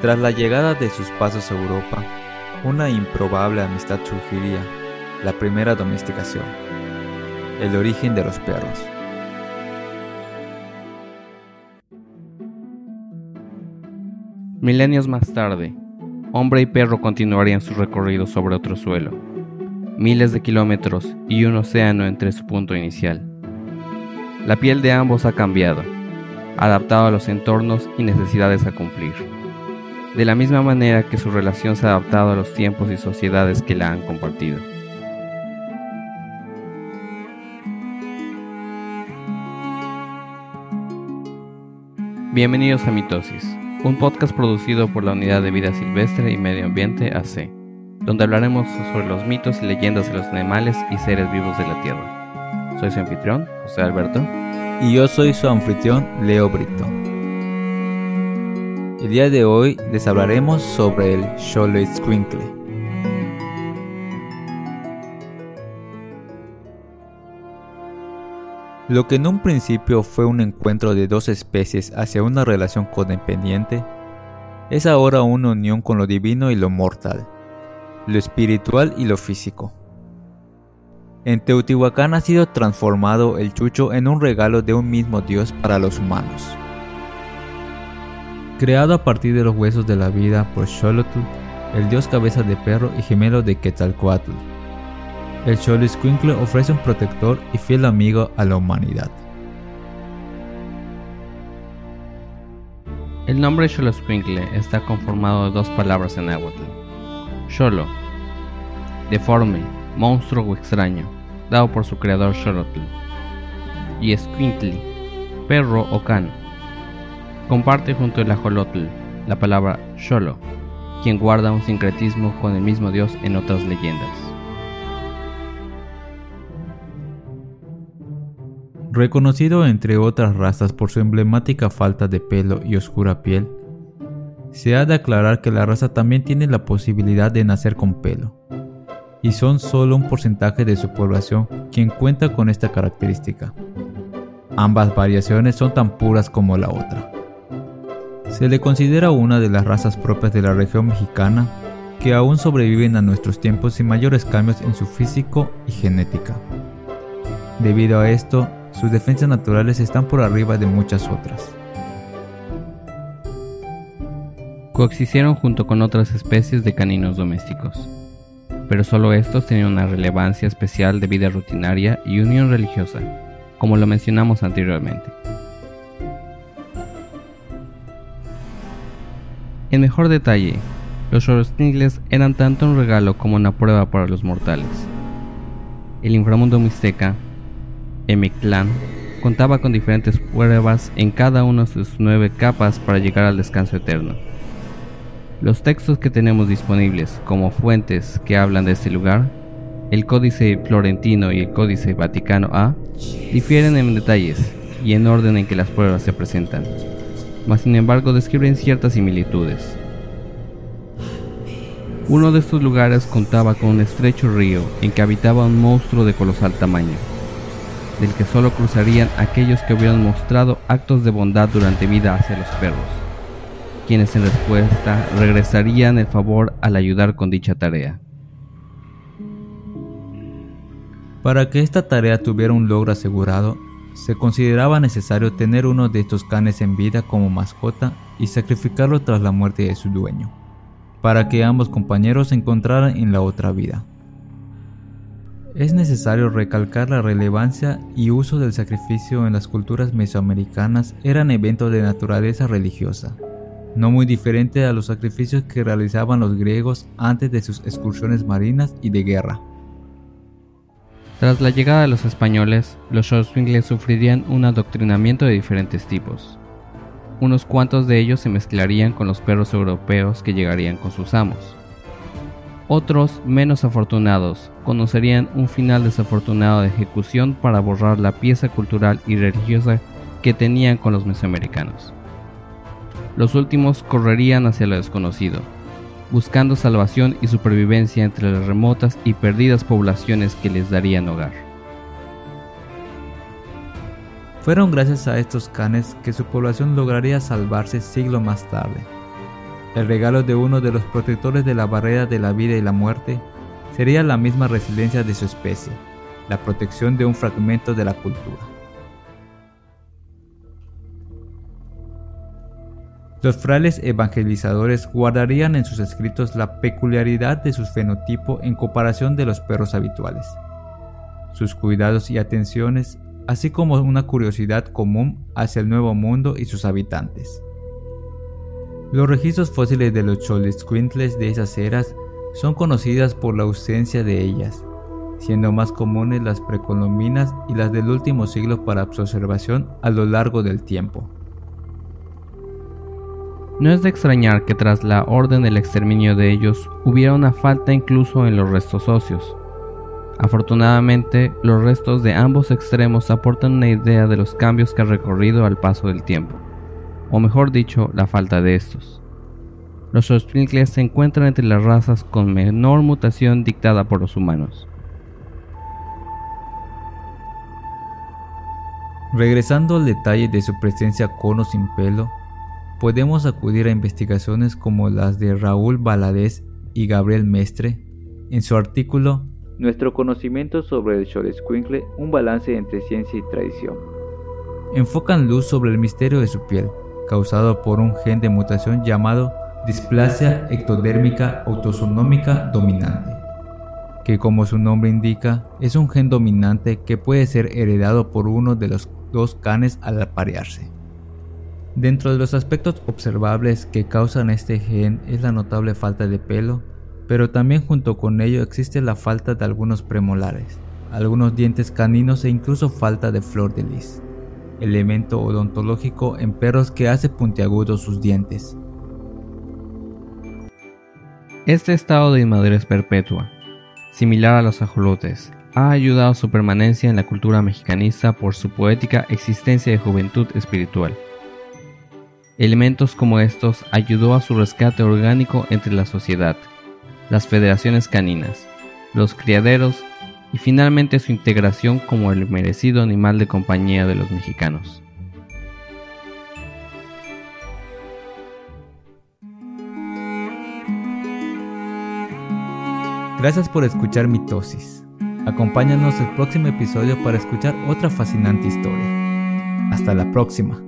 Tras la llegada de sus pasos a Europa, una improbable amistad surgiría, la primera domesticación, el origen de los perros. Milenios más tarde, hombre y perro continuarían su recorrido sobre otro suelo, miles de kilómetros y un océano entre su punto inicial. La piel de ambos ha cambiado, adaptado a los entornos y necesidades a cumplir, de la misma manera que su relación se ha adaptado a los tiempos y sociedades que la han compartido. Bienvenidos a Mitosis un podcast producido por la Unidad de Vida Silvestre y Medio Ambiente AC, donde hablaremos sobre los mitos y leyendas de los animales y seres vivos de la Tierra. Soy su anfitrión, José Alberto. Y yo soy su anfitrión, Leo Brito. El día de hoy les hablaremos sobre el Xoloitzcuintle Lo que en un principio fue un encuentro de dos especies hacia una relación codependiente, es ahora una unión con lo divino y lo mortal, lo espiritual y lo físico. En Teotihuacán ha sido transformado el chucho en un regalo de un mismo Dios para los humanos. Creado a partir de los huesos de la vida por Xolotl, el dios cabeza de perro y gemelo de Quetzalcoatl, el Xoloitzcuintle ofrece un protector y fiel amigo a la humanidad. El nombre Xoloitzcuintle está conformado de dos palabras en náhuatl. Xolo, deforme, monstruo o extraño, dado por su creador Xolotl, y Escuintli, perro o can. Comparte junto al ajolotl la palabra Xolo, quien guarda un sincretismo con el mismo dios en otras leyendas. Reconocido entre otras razas por su emblemática falta de pelo y oscura piel, se ha de aclarar que la raza también tiene la posibilidad de nacer con pelo, y son solo un porcentaje de su población quien cuenta con esta característica. Ambas variaciones son tan puras como la otra. Se le considera una de las razas propias de la región mexicana que aún sobreviven a nuestros tiempos sin mayores cambios en su físico y genética. Debido a esto, sus defensas naturales están por arriba de muchas otras. Coexistieron junto con otras especies de caninos domésticos, pero solo estos tenían una relevancia especial de vida rutinaria y unión religiosa, como lo mencionamos anteriormente. En mejor detalle, los Xolostingles eran tanto un regalo como una prueba para los mortales. El inframundo mixteca Emictlán contaba con diferentes pruebas en cada una de sus nueve capas para llegar al descanso eterno. Los textos que tenemos disponibles como fuentes que hablan de este lugar, el Códice Florentino y el Códice Vaticano A, difieren en detalles y en orden en que las pruebas se presentan, mas sin embargo describen ciertas similitudes. Uno de estos lugares contaba con un estrecho río en que habitaba un monstruo de colosal tamaño del que solo cruzarían aquellos que hubieran mostrado actos de bondad durante vida hacia los perros, quienes en respuesta regresarían el favor al ayudar con dicha tarea. Para que esta tarea tuviera un logro asegurado, se consideraba necesario tener uno de estos canes en vida como mascota y sacrificarlo tras la muerte de su dueño, para que ambos compañeros se encontraran en la otra vida. Es necesario recalcar la relevancia y uso del sacrificio en las culturas mesoamericanas eran eventos de naturaleza religiosa, no muy diferente a los sacrificios que realizaban los griegos antes de sus excursiones marinas y de guerra. Tras la llegada de los españoles, los Xhosa sufrirían un adoctrinamiento de diferentes tipos. Unos cuantos de ellos se mezclarían con los perros europeos que llegarían con sus amos otros, menos afortunados, conocerían un final desafortunado de ejecución para borrar la pieza cultural y religiosa que tenían con los mesoamericanos. Los últimos correrían hacia lo desconocido, buscando salvación y supervivencia entre las remotas y perdidas poblaciones que les darían hogar. Fueron gracias a estos canes que su población lograría salvarse siglo más tarde, El regalo de uno de los protectores de la barrera de la vida y la muerte sería la misma resiliencia de su especie, la protección de un fragmento de la cultura. Los frailes evangelizadores guardarían en sus escritos la peculiaridad de su fenotipo en comparación de los perros habituales, sus cuidados y atenciones, así como una curiosidad común hacia el Nuevo Mundo y sus habitantes. Los registros fósiles de los Cholescuintles de esas eras son conocidas por la ausencia de ellas, siendo más comunes las precolombinas y las del último siglo para su observación a lo largo del tiempo. No es de extrañar que tras la orden del exterminio de ellos hubiera una falta incluso en los restos óseos. Afortunadamente, los restos de ambos extremos aportan una idea de los cambios que ha recorrido al paso del tiempo, o mejor dicho, la falta de estos. Los Ostrinkles se encuentran entre las razas con menor mutación dictada por los humanos. Regresando al detalle de su presencia con o sin pelo, podemos acudir a investigaciones como las de Raúl Valadez y Gabriel Mestre en su artículo Nuestro conocimiento sobre el Xolescuincle, un balance entre ciencia y tradición. Enfocan luz sobre el misterio de su piel, causado por un gen de mutación llamado displasia ectodérmica autosonómica dominante, que como su nombre indica, es un gen dominante que puede ser heredado por uno de los dos canes al aparearse. Dentro de los aspectos observables que causan este gen es la notable falta de pelo, pero también junto con ello existe la falta de algunos premolares, algunos dientes caninos e incluso falta de flor de lis, elemento odontológico en perros que hace puntiagudos sus dientes. Este estado de inmadurez perpetua, similar a los ajolotes, ha ayudado a su permanencia en la cultura mexicanista por su poética existencia de juventud espiritual. Elementos como estos ayudó a su rescate orgánico entre la sociedad, las federaciones caninas, los criaderos y finalmente su integración como el merecido animal de compañía de los mexicanos. Gracias por escuchar Mitosis. Acompáñanos el próximo episodio para escuchar otra fascinante historia. Hasta la próxima.